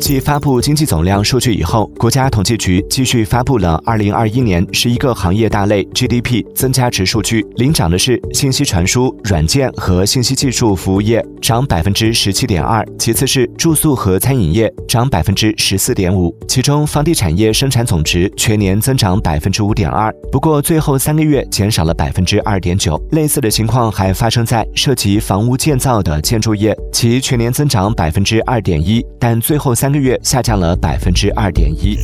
继发布经济总量数据以后，国家统计局继续发布了二零二一年十一个行业大类 GDP 增加值数据。领涨的是信息传输、软件和信息技术服务业，涨百分之十七点二；其次是住宿和餐饮业，涨百分之十四点五。其中，房地产业生产总值全年增长百分之五点二，不过最后三个月减少了百分之二点九。类似的情况还发生在涉及房屋建造的建筑业，其全年增长百分之二点一，但最后三个。月下降了百分之二点一。